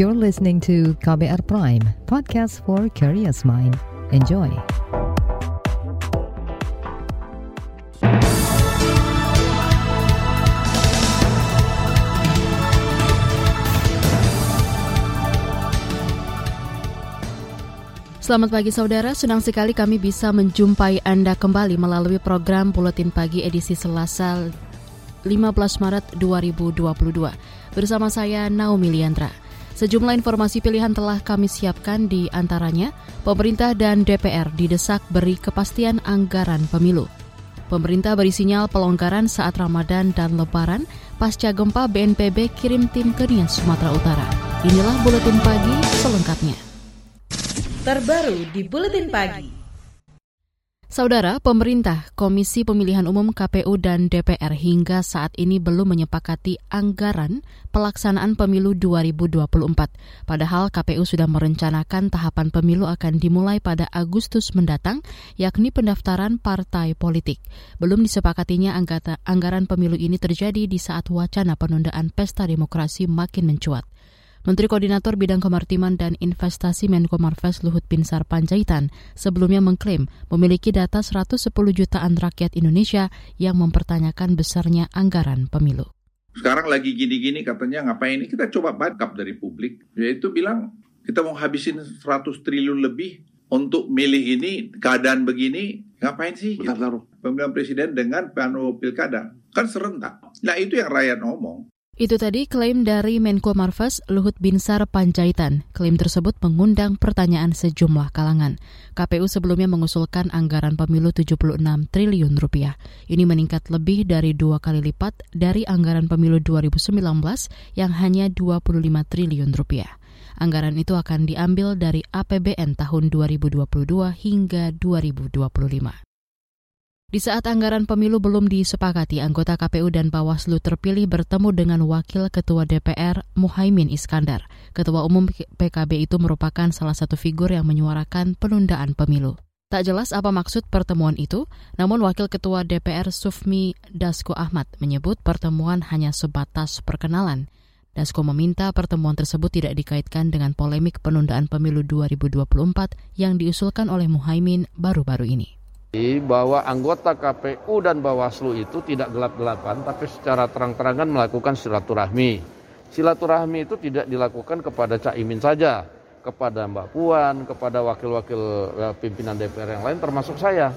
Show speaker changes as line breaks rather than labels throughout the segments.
You're listening to KBR Prime, podcast for curious mind. Enjoy.
Selamat pagi saudara, senang sekali kami bisa menjumpai Anda kembali melalui program Buletin Pagi edisi Selasa 15 Maret 2022. Bersama saya Naomi Liandra. Sejumlah informasi pilihan telah kami siapkan di antaranya, pemerintah dan DPR didesak beri kepastian anggaran pemilu. Pemerintah beri sinyal pelonggaran saat Ramadan dan Lebaran pasca gempa BNPB kirim tim ke Nias, Sumatera Utara. Inilah Buletin Pagi selengkapnya
terbaru di Buletin Pagi.
Saudara, pemerintah, Komisi Pemilihan Umum KPU dan DPR hingga saat ini belum menyepakati anggaran pelaksanaan pemilu 2024. Padahal KPU sudah merencanakan tahapan pemilu akan dimulai pada Agustus mendatang, yakni pendaftaran partai politik. Belum disepakatinya anggaran pemilu ini terjadi di saat wacana penundaan pesta demokrasi makin mencuat. Menteri Koordinator Bidang Kemaritiman dan Investasi Menko Marves Luhut Binsar Panjaitan sebelumnya mengklaim memiliki data 110 jutaan rakyat Indonesia yang mempertanyakan besarnya anggaran pemilu.
Sekarang lagi gini-gini katanya ngapain ini? Kita coba backup dari publik. Yaitu bilang kita mau habisin 100 triliun lebih untuk milih ini keadaan begini ngapain sih? Kita taruh pemilihan presiden dengan panu pilkada. Kan serentak nah itu yang rakyat ngomong
itu tadi klaim dari Menko Marves Luhut Binsar Panjaitan. Klaim tersebut mengundang pertanyaan sejumlah kalangan. KPU sebelumnya mengusulkan anggaran pemilu 76 triliun rupiah. Ini meningkat lebih dari dua kali lipat dari anggaran pemilu 2019 yang hanya 25 triliun rupiah. Anggaran itu akan diambil dari APBN tahun 2022 hingga 2025. Di saat anggaran pemilu belum disepakati, anggota KPU dan Bawaslu terpilih bertemu dengan Wakil Ketua DPR Muhaimin Iskandar. Ketua Umum PKB itu merupakan salah satu figur yang menyuarakan penundaan pemilu. Tak jelas apa maksud pertemuan itu, namun Wakil Ketua DPR Sufmi Dasko Ahmad menyebut pertemuan hanya sebatas perkenalan. Dasko meminta pertemuan tersebut tidak dikaitkan dengan polemik penundaan pemilu 2024 yang diusulkan oleh Muhaimin baru-baru ini
bahwa anggota KPU dan Bawaslu itu tidak gelap-gelapan tapi secara terang-terangan melakukan silaturahmi. Silaturahmi itu tidak dilakukan kepada Cak Imin saja, kepada Mbak Puan, kepada wakil-wakil eh, pimpinan DPR yang lain termasuk saya.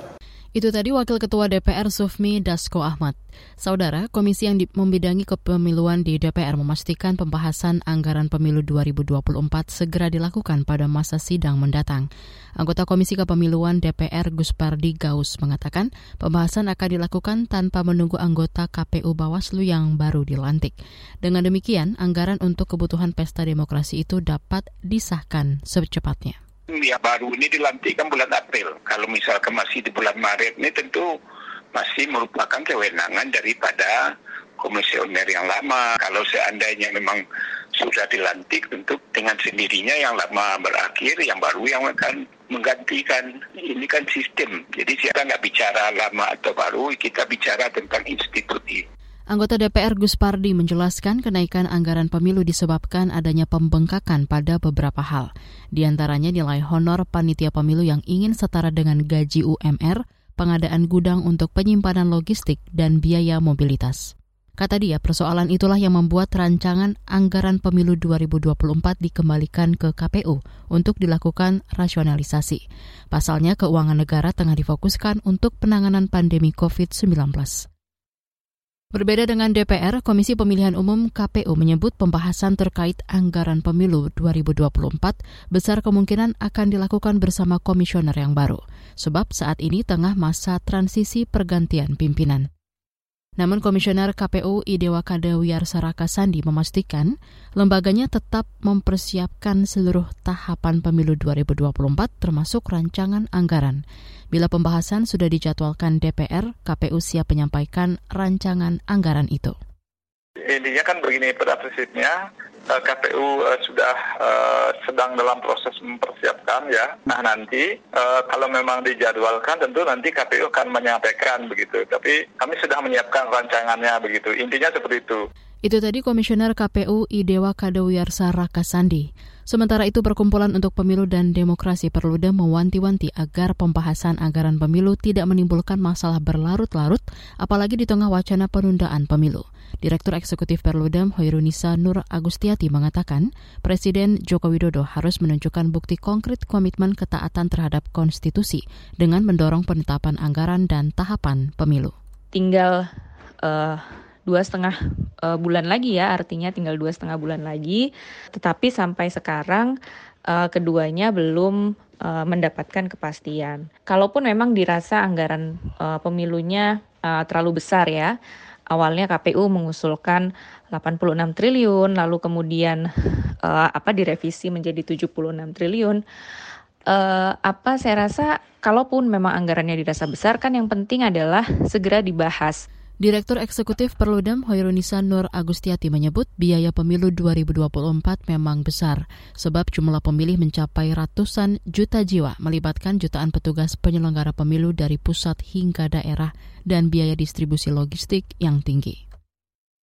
Itu tadi Wakil Ketua DPR Sufmi Dasko Ahmad. Saudara, komisi yang membidangi kepemiluan di DPR memastikan pembahasan anggaran pemilu 2024 segera dilakukan pada masa sidang mendatang. Anggota Komisi Kepemiluan DPR Gus Pardi Gaus mengatakan pembahasan akan dilakukan tanpa menunggu anggota KPU Bawaslu yang baru dilantik. Dengan demikian, anggaran untuk kebutuhan pesta demokrasi itu dapat disahkan secepatnya
yang baru ini dilantikkan bulan April. Kalau misalkan masih di bulan Maret ini tentu masih merupakan kewenangan daripada komisioner yang lama. Kalau seandainya memang sudah dilantik tentu dengan sendirinya yang lama berakhir, yang baru yang akan menggantikan. Ini kan sistem. Jadi kita nggak bicara lama atau baru, kita bicara tentang institusi.
Anggota DPR Gus Pardi menjelaskan kenaikan anggaran pemilu disebabkan adanya pembengkakan pada beberapa hal. Di antaranya nilai honor panitia pemilu yang ingin setara dengan gaji UMR, pengadaan gudang untuk penyimpanan logistik, dan biaya mobilitas. Kata dia, persoalan itulah yang membuat rancangan anggaran pemilu 2024 dikembalikan ke KPU untuk dilakukan rasionalisasi. Pasalnya, keuangan negara tengah difokuskan untuk penanganan pandemi COVID-19. Berbeda dengan DPR, Komisi Pemilihan Umum KPU menyebut pembahasan terkait anggaran pemilu 2024 besar kemungkinan akan dilakukan bersama komisioner yang baru, sebab saat ini tengah masa transisi pergantian pimpinan. Namun Komisioner KPU Idewa Kadawiyar Saraka Sandi memastikan lembaganya tetap mempersiapkan seluruh tahapan pemilu 2024 termasuk rancangan anggaran. Bila pembahasan sudah dijadwalkan DPR, KPU siap menyampaikan rancangan anggaran itu.
Intinya kan begini pada prinsipnya KPU uh, eh, sudah uh, sedang dalam proses mempersiapkan ya. Nah nanti uh, kalau memang dijadwalkan tentu nanti KPU akan menyampaikan begitu. Tapi kami sudah menyiapkan rancangannya begitu. Intinya seperti itu.
Itu tadi Komisioner KPU Idewa Kadewiyarsa Rakasandi. Sementara itu Perkumpulan untuk Pemilu dan Demokrasi Perludem mewanti-wanti agar pembahasan anggaran pemilu tidak menimbulkan masalah berlarut-larut, apalagi di tengah wacana penundaan pemilu. Direktur Eksekutif Perludem Hoirunisa Nur Agustiati mengatakan, Presiden Joko Widodo harus menunjukkan bukti konkret komitmen ketaatan terhadap konstitusi dengan mendorong penetapan anggaran dan tahapan pemilu.
Tinggal uh, dua setengah uh, bulan lagi ya, artinya tinggal dua setengah bulan lagi. Tetapi sampai sekarang uh, keduanya belum uh, mendapatkan kepastian. Kalaupun memang dirasa anggaran pemilunya terlalu besar ya, awalnya KPU mengusulkan 86 triliun, lalu kemudian uh, apa direvisi menjadi 76 triliun. Uh, apa saya rasa kalaupun memang anggarannya dirasa besar kan yang penting adalah segera dibahas.
Direktur Eksekutif Perludem Hoirunisa Nur Agustiati menyebut biaya pemilu 2024 memang besar sebab jumlah pemilih mencapai ratusan juta jiwa melibatkan jutaan petugas penyelenggara pemilu dari pusat hingga daerah dan biaya distribusi logistik yang tinggi.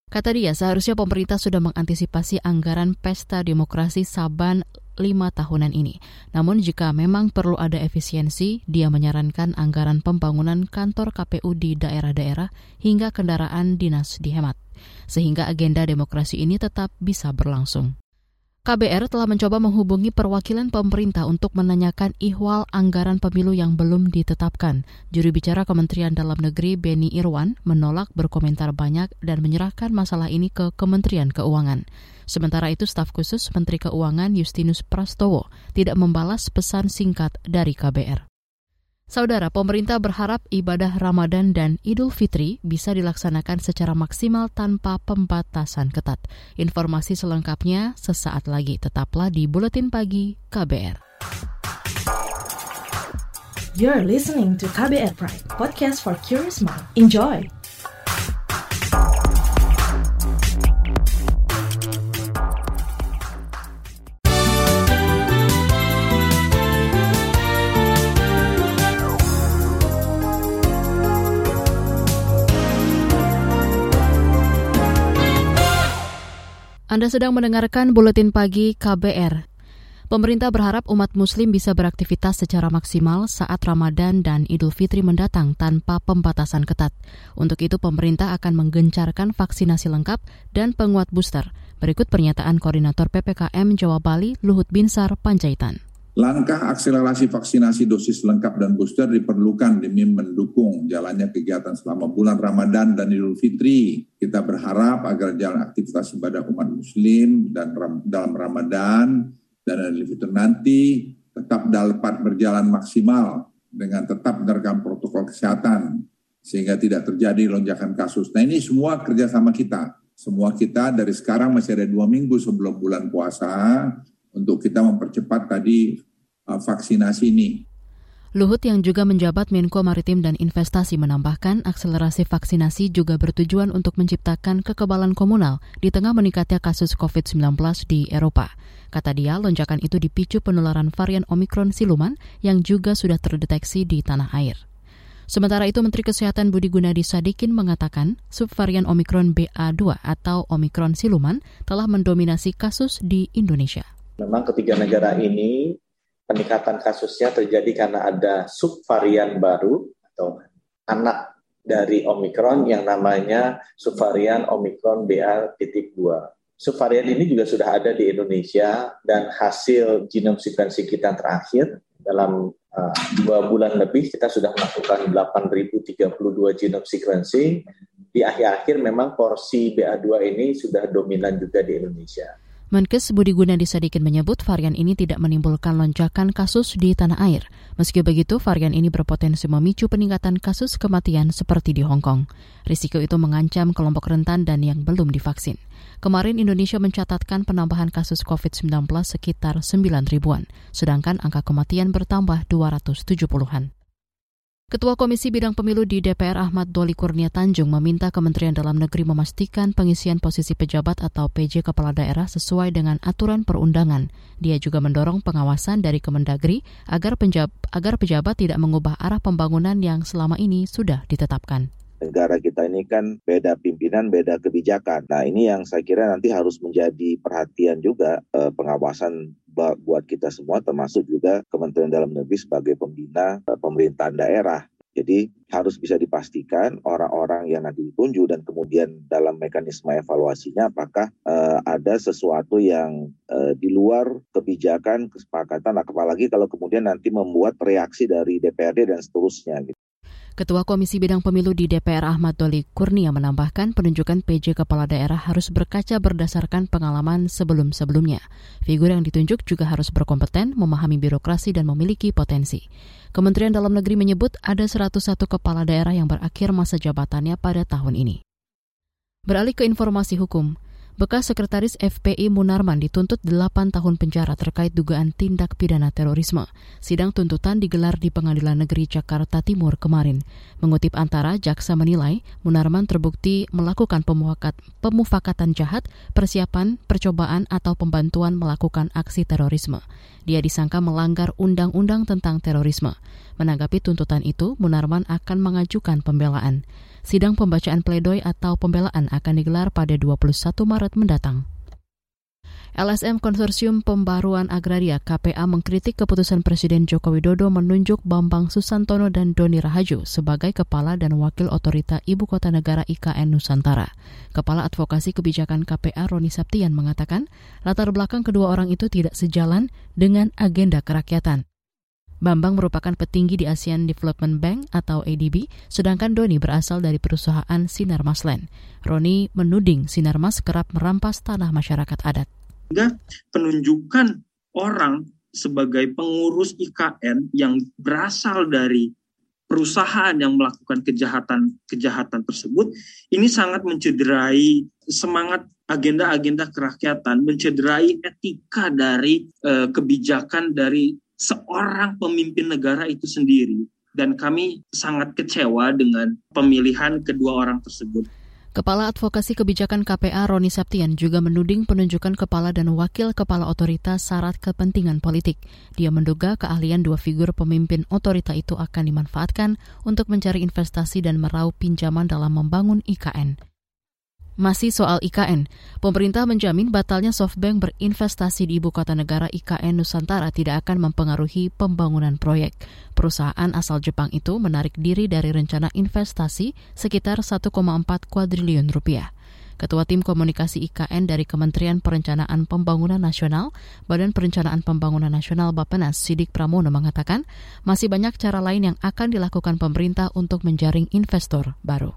Kata dia, seharusnya pemerintah sudah mengantisipasi anggaran pesta demokrasi Saban lima tahunan ini. Namun jika memang perlu ada efisiensi, dia menyarankan anggaran pembangunan kantor KPU di daerah-daerah hingga kendaraan dinas dihemat, sehingga agenda demokrasi ini tetap bisa berlangsung. KBR telah mencoba menghubungi perwakilan pemerintah untuk menanyakan ihwal anggaran pemilu yang belum ditetapkan. Juru bicara Kementerian Dalam Negeri Beni Irwan menolak berkomentar banyak dan menyerahkan masalah ini ke Kementerian Keuangan. Sementara itu, staf khusus Menteri Keuangan Justinus Prastowo tidak membalas pesan singkat dari KBR. Saudara, pemerintah berharap ibadah Ramadan dan Idul Fitri bisa dilaksanakan secara maksimal tanpa pembatasan ketat. Informasi selengkapnya sesaat lagi. Tetaplah di Buletin Pagi KBR.
You're listening to KBR Pride, podcast for curious mind. Enjoy!
Anda sedang mendengarkan buletin pagi KBR. Pemerintah berharap umat muslim bisa beraktivitas secara maksimal saat Ramadan dan Idul Fitri mendatang tanpa pembatasan ketat. Untuk itu pemerintah akan menggencarkan vaksinasi lengkap dan penguat booster. Berikut pernyataan Koordinator PPKM Jawa Bali Luhut Binsar Panjaitan.
Langkah akselerasi vaksinasi dosis lengkap dan booster diperlukan demi mendukung jalannya kegiatan selama bulan Ramadan dan Idul Fitri. Kita berharap agar jalan aktivitas ibadah umat muslim dan dalam Ramadan dan Idul Fitri nanti tetap dapat berjalan maksimal dengan tetap menerapkan protokol kesehatan sehingga tidak terjadi lonjakan kasus. Nah ini semua kerjasama kita. Semua kita dari sekarang masih ada dua minggu sebelum bulan puasa untuk kita mempercepat tadi uh, vaksinasi ini.
Luhut yang juga menjabat Menko Maritim dan Investasi menambahkan akselerasi vaksinasi juga bertujuan untuk menciptakan kekebalan komunal di tengah meningkatnya kasus COVID-19 di Eropa. Kata dia, lonjakan itu dipicu penularan varian Omikron siluman yang juga sudah terdeteksi di tanah air. Sementara itu, Menteri Kesehatan Budi Gunadi Sadikin mengatakan subvarian Omikron BA2 atau Omikron siluman telah mendominasi kasus di Indonesia.
Memang ketiga negara ini peningkatan kasusnya terjadi karena ada subvarian baru atau anak dari Omikron yang namanya subvarian Omikron BA.2. Subvarian ini juga sudah ada di Indonesia dan hasil genome sequencing kita terakhir dalam uh, dua bulan lebih kita sudah melakukan 8.032 genome sequencing. Di akhir-akhir memang porsi BA2 ini sudah dominan juga di Indonesia.
Menkes Budi Gunadi Sadikin menyebut varian ini tidak menimbulkan lonjakan kasus di tanah air. Meski begitu, varian ini berpotensi memicu peningkatan kasus kematian seperti di Hong Kong. Risiko itu mengancam kelompok rentan dan yang belum divaksin. Kemarin Indonesia mencatatkan penambahan kasus COVID-19 sekitar 9 ribuan, sedangkan angka kematian bertambah 270-an. Ketua Komisi Bidang Pemilu di DPR Ahmad Doli Kurnia Tanjung meminta Kementerian Dalam Negeri memastikan pengisian posisi pejabat atau PJ Kepala Daerah sesuai dengan aturan perundangan. Dia juga mendorong pengawasan dari Kemendagri agar, penjab, agar pejabat tidak mengubah arah pembangunan yang selama ini sudah ditetapkan.
Negara kita ini kan beda pimpinan, beda kebijakan. Nah ini yang saya kira nanti harus menjadi perhatian juga eh, pengawasan buat kita semua termasuk juga Kementerian Dalam Negeri sebagai pembina eh, pemerintahan daerah. Jadi harus bisa dipastikan orang-orang yang nanti ditunjuk dan kemudian dalam mekanisme evaluasinya apakah uh, ada sesuatu yang uh, di luar kebijakan kesepakatan, apalagi kalau kemudian nanti membuat reaksi dari DPRD dan seterusnya. Gitu.
Ketua Komisi Bidang Pemilu di DPR Ahmad Doli Kurnia menambahkan penunjukan PJ Kepala Daerah harus berkaca berdasarkan pengalaman sebelum-sebelumnya. Figur yang ditunjuk juga harus berkompeten, memahami birokrasi, dan memiliki potensi. Kementerian Dalam Negeri menyebut ada 101 kepala daerah yang berakhir masa jabatannya pada tahun ini. Beralih ke informasi hukum, Bekas Sekretaris FPI Munarman dituntut 8 tahun penjara terkait dugaan tindak pidana terorisme. Sidang tuntutan digelar di Pengadilan Negeri Jakarta Timur kemarin. Mengutip antara, jaksa menilai Munarman terbukti melakukan pemufakat, pemufakatan jahat, persiapan, percobaan, atau pembantuan melakukan aksi terorisme. Dia disangka melanggar undang-undang tentang terorisme. Menanggapi tuntutan itu, Munarman akan mengajukan pembelaan. Sidang pembacaan pledoi atau pembelaan akan digelar pada 21 Maret mendatang. LSM Konsorsium Pembaruan Agraria KPA mengkritik keputusan Presiden Joko Widodo menunjuk Bambang Susantono dan Doni Rahaju sebagai kepala dan wakil otorita Ibu Kota Negara IKN Nusantara. Kepala Advokasi Kebijakan KPA Roni Saptian mengatakan, latar belakang kedua orang itu tidak sejalan dengan agenda kerakyatan. Bambang merupakan petinggi di ASEAN Development Bank atau ADB, sedangkan Doni berasal dari perusahaan Sinarmas Land. Roni menuding Sinarmas kerap merampas tanah masyarakat adat.
Sehingga penunjukan orang sebagai pengurus IKN yang berasal dari perusahaan yang melakukan kejahatan-kejahatan tersebut ini sangat mencederai semangat agenda-agenda kerakyatan, mencederai etika dari eh, kebijakan dari seorang pemimpin negara itu sendiri. Dan kami sangat kecewa dengan pemilihan kedua orang tersebut.
Kepala Advokasi Kebijakan KPA Roni Septian juga menuding penunjukan kepala dan wakil kepala otoritas syarat kepentingan politik. Dia menduga keahlian dua figur pemimpin otorita itu akan dimanfaatkan untuk mencari investasi dan meraup pinjaman dalam membangun IKN. Masih soal IKN, pemerintah menjamin batalnya SoftBank berinvestasi di ibu kota negara IKN Nusantara tidak akan mempengaruhi pembangunan proyek. Perusahaan asal Jepang itu menarik diri dari rencana investasi sekitar 1,4 kuadriliun rupiah. Ketua Tim Komunikasi IKN dari Kementerian Perencanaan Pembangunan Nasional, Badan Perencanaan Pembangunan Nasional Bapenas, Sidik Pramono mengatakan, masih banyak cara lain yang akan dilakukan pemerintah untuk menjaring investor baru.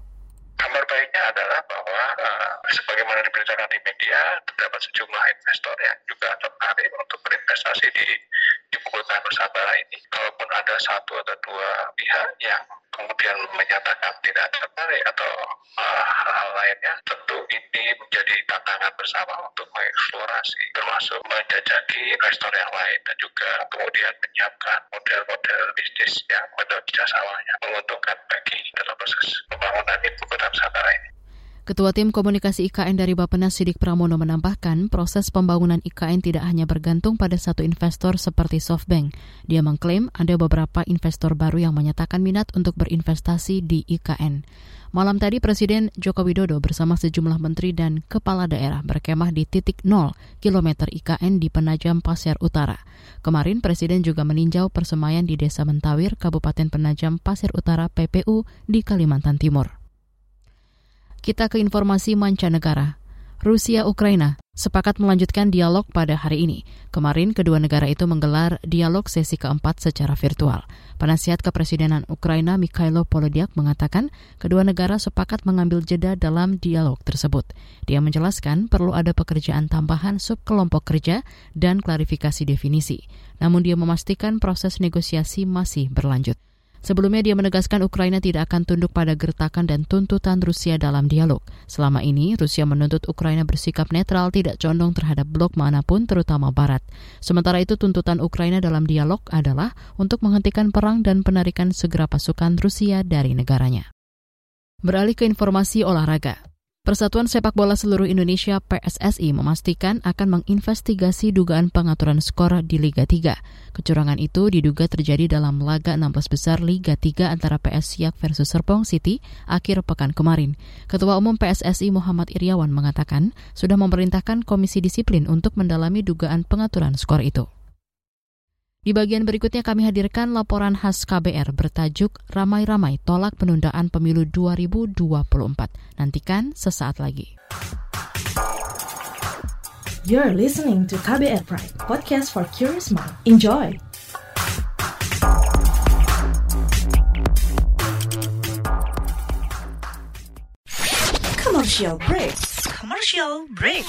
Kabar baiknya adalah bahwa uh, sebagaimana diberitakan di media, terdapat sejumlah investor yang juga tertarik untuk berinvestasi di ibu kota Nusantara ini. Kalaupun ada satu atau dua pihak yang kemudian menyatakan tidak tertarik atau uh, hal-hal lainnya, tentu ini menjadi tantangan bersama untuk mengeksplorasi, termasuk menjajaki investor yang lain dan juga kemudian menyiapkan model-model bisnis yang menurut jasa awalnya menguntungkan bagi proses pembangunan ibu kota Nusantara ini.
Ketua Tim Komunikasi IKN dari Bapenas Sidik Pramono menambahkan, proses pembangunan IKN tidak hanya bergantung pada satu investor seperti SoftBank. Dia mengklaim ada beberapa investor baru yang menyatakan minat untuk berinvestasi di IKN. Malam tadi Presiden Joko Widodo bersama sejumlah menteri dan kepala daerah berkemah di titik 0 km IKN di Penajam Pasir Utara. Kemarin Presiden juga meninjau persemayan di Desa Mentawir, Kabupaten Penajam Pasir Utara PPU di Kalimantan Timur. Kita ke informasi mancanegara. Rusia Ukraina sepakat melanjutkan dialog pada hari ini. Kemarin kedua negara itu menggelar dialog sesi keempat secara virtual. Penasihat Kepresidenan Ukraina Mikhailo Polodiak mengatakan kedua negara sepakat mengambil jeda dalam dialog tersebut. Dia menjelaskan perlu ada pekerjaan tambahan subkelompok kerja dan klarifikasi definisi. Namun dia memastikan proses negosiasi masih berlanjut. Sebelumnya dia menegaskan Ukraina tidak akan tunduk pada gertakan dan tuntutan Rusia dalam dialog. Selama ini, Rusia menuntut Ukraina bersikap netral tidak condong terhadap blok mana pun terutama Barat. Sementara itu tuntutan Ukraina dalam dialog adalah untuk menghentikan perang dan penarikan segera pasukan Rusia dari negaranya. Beralih ke informasi olahraga. Persatuan Sepak Bola Seluruh Indonesia PSSI memastikan akan menginvestigasi dugaan pengaturan skor di Liga 3. Kecurangan itu diduga terjadi dalam laga 16 besar Liga 3 antara PS Siak versus Serpong City akhir pekan kemarin. Ketua Umum PSSI Muhammad Iriawan mengatakan sudah memerintahkan Komisi Disiplin untuk mendalami dugaan pengaturan skor itu. Di bagian berikutnya kami hadirkan laporan khas KBR bertajuk Ramai-ramai tolak penundaan pemilu 2024. Nantikan sesaat lagi.
You're listening to KBR Pride, podcast for curious mind. Enjoy! Commercial break. Commercial break.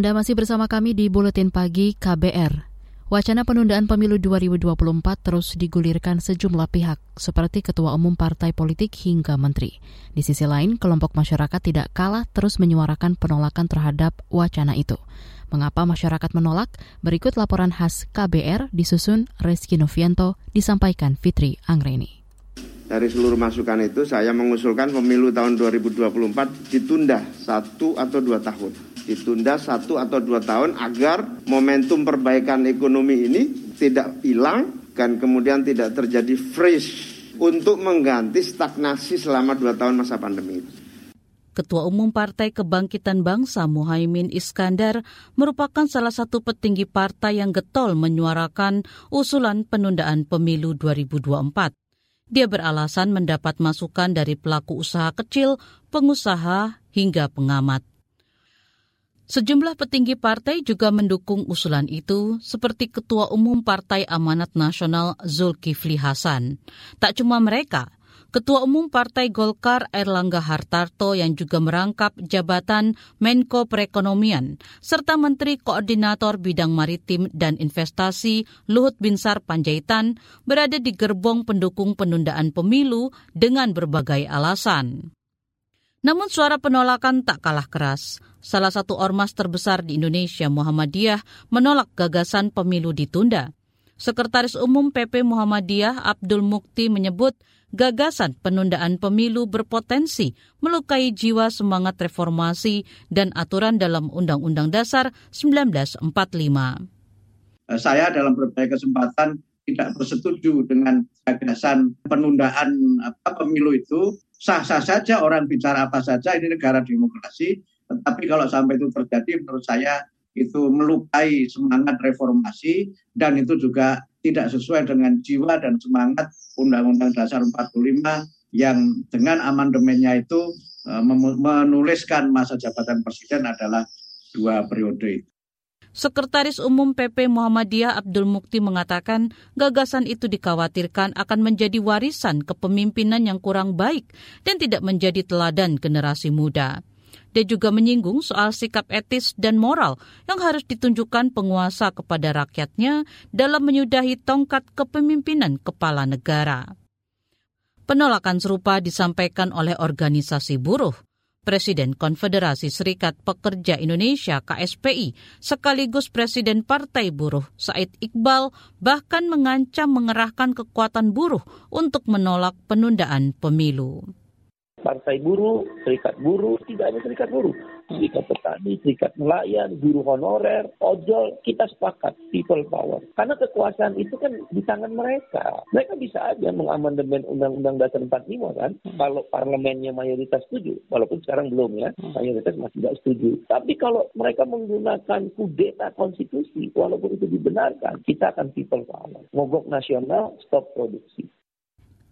Anda masih bersama kami di Buletin Pagi KBR. Wacana penundaan pemilu 2024 terus digulirkan sejumlah pihak, seperti Ketua Umum Partai Politik hingga Menteri. Di sisi lain, kelompok masyarakat tidak kalah terus menyuarakan penolakan terhadap wacana itu. Mengapa masyarakat menolak? Berikut laporan khas KBR disusun Reski Novianto, disampaikan Fitri Anggreni.
Dari seluruh masukan itu, saya mengusulkan pemilu tahun 2024 ditunda satu atau dua tahun ditunda satu atau dua tahun agar momentum perbaikan ekonomi ini tidak hilang dan kemudian tidak terjadi freeze untuk mengganti stagnasi selama dua tahun masa pandemi.
Ketua Umum Partai Kebangkitan Bangsa Muhaimin Iskandar merupakan salah satu petinggi partai yang getol menyuarakan usulan penundaan pemilu 2024. Dia beralasan mendapat masukan dari pelaku usaha kecil, pengusaha, hingga pengamat. Sejumlah petinggi partai juga mendukung usulan itu, seperti Ketua Umum Partai Amanat Nasional Zulkifli Hasan. Tak cuma mereka, Ketua Umum Partai Golkar Erlangga Hartarto yang juga merangkap jabatan Menko Perekonomian, serta Menteri Koordinator Bidang Maritim dan Investasi Luhut Binsar Panjaitan berada di gerbong pendukung penundaan pemilu dengan berbagai alasan. Namun suara penolakan tak kalah keras. Salah satu ormas terbesar di Indonesia, Muhammadiyah, menolak gagasan pemilu ditunda. Sekretaris Umum PP Muhammadiyah Abdul Mukti menyebut gagasan penundaan pemilu berpotensi melukai jiwa semangat reformasi dan aturan dalam Undang-Undang Dasar 1945.
Saya dalam berbagai kesempatan tidak bersetuju dengan gagasan penundaan apa, pemilu itu sah-sah saja orang bicara apa saja ini negara demokrasi tetapi kalau sampai itu terjadi menurut saya itu melukai semangat reformasi dan itu juga tidak sesuai dengan jiwa dan semangat Undang-Undang Dasar 45 yang dengan amandemennya itu menuliskan masa jabatan presiden adalah dua periode.
Sekretaris Umum PP Muhammadiyah Abdul Mukti mengatakan gagasan itu dikhawatirkan akan menjadi warisan kepemimpinan yang kurang baik dan tidak menjadi teladan generasi muda. Dia juga menyinggung soal sikap etis dan moral yang harus ditunjukkan penguasa kepada rakyatnya dalam menyudahi tongkat kepemimpinan kepala negara. Penolakan serupa disampaikan oleh organisasi buruh. Presiden Konfederasi Serikat Pekerja Indonesia KSPI sekaligus Presiden Partai Buruh Said Iqbal bahkan mengancam mengerahkan kekuatan buruh untuk menolak penundaan pemilu.
Partai buruh, serikat buruh, tidak hanya serikat buruh, serikat petani, serikat nelayan, guru honorer, ojol, kita sepakat people power. Karena kekuasaan itu kan di tangan mereka. Mereka bisa aja mengamandemen Undang-Undang Dasar 45 kan, kalau parlemennya mayoritas setuju, walaupun sekarang belum ya, mayoritas masih tidak setuju. Tapi kalau mereka menggunakan kudeta konstitusi, walaupun itu dibenarkan, kita akan people power. Mogok nasional, stop produksi.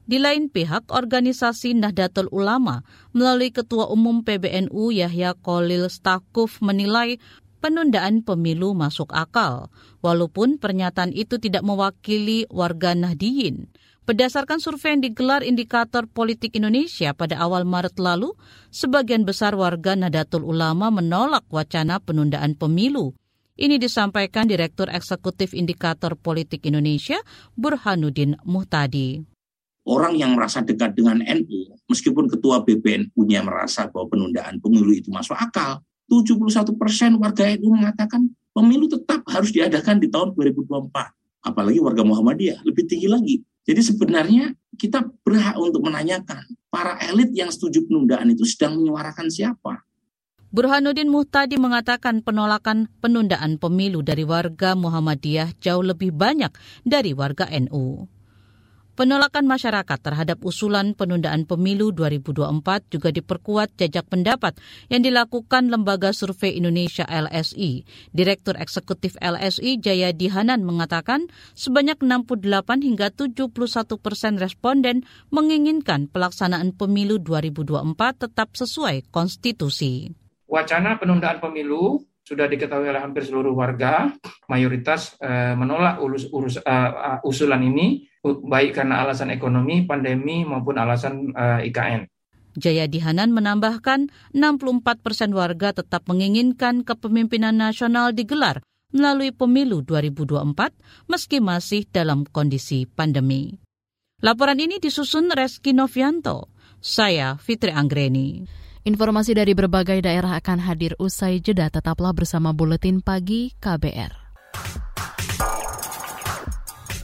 Di lain pihak, organisasi Nahdlatul Ulama melalui Ketua Umum PBNU Yahya Kolil Stakuf menilai penundaan pemilu masuk akal, walaupun pernyataan itu tidak mewakili warga Nahdiyin. Berdasarkan survei yang digelar Indikator Politik Indonesia pada awal Maret lalu, sebagian besar warga Nahdlatul Ulama menolak wacana penundaan pemilu. Ini disampaikan Direktur Eksekutif Indikator Politik Indonesia, Burhanuddin Muhtadi
orang yang merasa dekat dengan NU, meskipun ketua BPNU-nya merasa bahwa penundaan pemilu itu masuk akal, 71 persen warga NU mengatakan pemilu tetap harus diadakan di tahun 2024. Apalagi warga Muhammadiyah, lebih tinggi lagi. Jadi sebenarnya kita berhak untuk menanyakan, para elit yang setuju penundaan itu sedang menyuarakan siapa?
Burhanuddin Muhtadi mengatakan penolakan penundaan pemilu dari warga Muhammadiyah jauh lebih banyak dari warga NU. Penolakan masyarakat terhadap usulan penundaan pemilu 2024 juga diperkuat jajak pendapat yang dilakukan Lembaga Survei Indonesia LSI. Direktur Eksekutif LSI Jaya Dihanan mengatakan sebanyak 68 hingga 71 persen responden menginginkan pelaksanaan pemilu 2024 tetap sesuai konstitusi.
Wacana penundaan pemilu sudah diketahui oleh hampir seluruh warga, mayoritas uh, menolak urus, urus, uh, usulan ini baik karena alasan ekonomi, pandemi maupun alasan uh, IKN.
Jaya Dihanan menambahkan 64 persen warga tetap menginginkan kepemimpinan nasional digelar melalui pemilu 2024 meski masih dalam kondisi pandemi. Laporan ini disusun Reski Novianto. Saya Fitri Anggreni.
Informasi dari berbagai daerah akan hadir usai jeda. Tetaplah bersama Buletin Pagi KBR.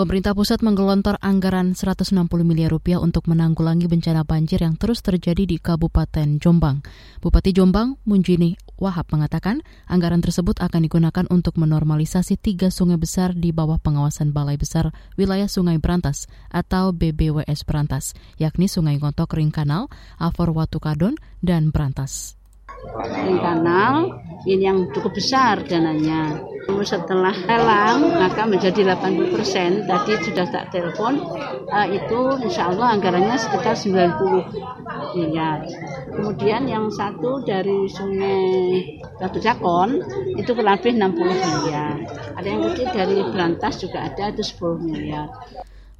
Pemerintah pusat menggelontor anggaran 160 miliar rupiah untuk menanggulangi bencana banjir yang terus terjadi di Kabupaten Jombang. Bupati Jombang, Munjini Wahab mengatakan anggaran tersebut akan digunakan untuk menormalisasi tiga sungai besar di bawah pengawasan Balai Besar Wilayah Sungai Berantas atau BBWS Berantas, yakni Sungai Ngontok Ring Kanal, Afor Watu Kadon, dan Berantas.
Ring Kanal ini yang cukup besar dananya. Setelah lelang maka menjadi 80 persen. Tadi sudah tak telepon uh, itu insya Allah anggarannya sekitar 90 miliar kemudian yang satu dari sungai Batu Jakon itu kurang lebih 60 miliar. Ada yang kecil dari Berantas juga ada itu 10 miliar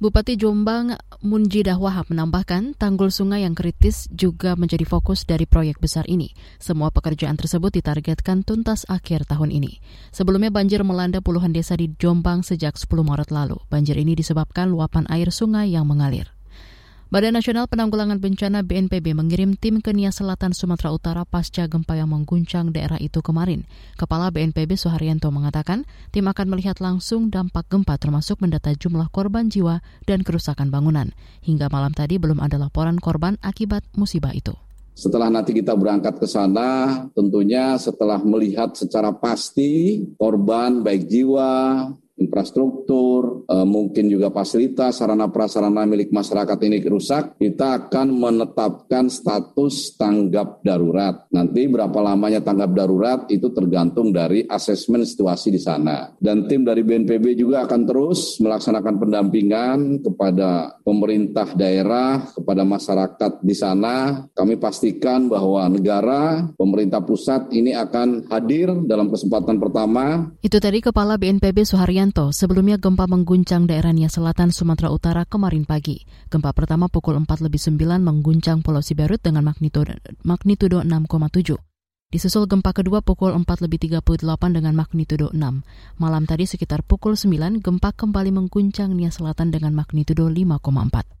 Bupati Jombang Munjidah Wahab menambahkan tanggul sungai yang kritis juga menjadi fokus dari proyek besar ini. Semua pekerjaan tersebut ditargetkan tuntas akhir tahun ini. Sebelumnya banjir melanda puluhan desa di Jombang sejak 10 Maret lalu. Banjir ini disebabkan luapan air sungai yang mengalir. Badan Nasional Penanggulangan Bencana BNPB mengirim tim ke Nia Selatan Sumatera Utara pasca gempa yang mengguncang daerah itu kemarin. Kepala BNPB Suharyanto mengatakan tim akan melihat langsung dampak gempa termasuk mendata jumlah korban jiwa dan kerusakan bangunan. Hingga malam tadi belum ada laporan korban akibat musibah itu.
Setelah nanti kita berangkat ke sana, tentunya setelah melihat secara pasti korban baik jiwa infrastruktur, uh, mungkin juga fasilitas, sarana prasarana milik masyarakat ini rusak, kita akan menetapkan status tanggap darurat. Nanti berapa lamanya tanggap darurat itu tergantung dari asesmen situasi di sana. Dan tim dari BNPB juga akan terus melaksanakan pendampingan kepada pemerintah daerah, kepada masyarakat di sana. Kami pastikan bahwa negara, pemerintah pusat ini akan hadir dalam kesempatan pertama.
Itu tadi Kepala BNPB Sebelumnya gempa mengguncang daerah Nia Selatan, Sumatera Utara kemarin pagi. Gempa pertama pukul 4 lebih 9 mengguncang Pulau Siberut dengan magnitudo, magnitudo 6,7. Disusul gempa kedua pukul 4 lebih 38 dengan magnitudo 6. Malam tadi sekitar pukul 9, gempa kembali mengguncang Nia Selatan dengan magnitudo 5,4.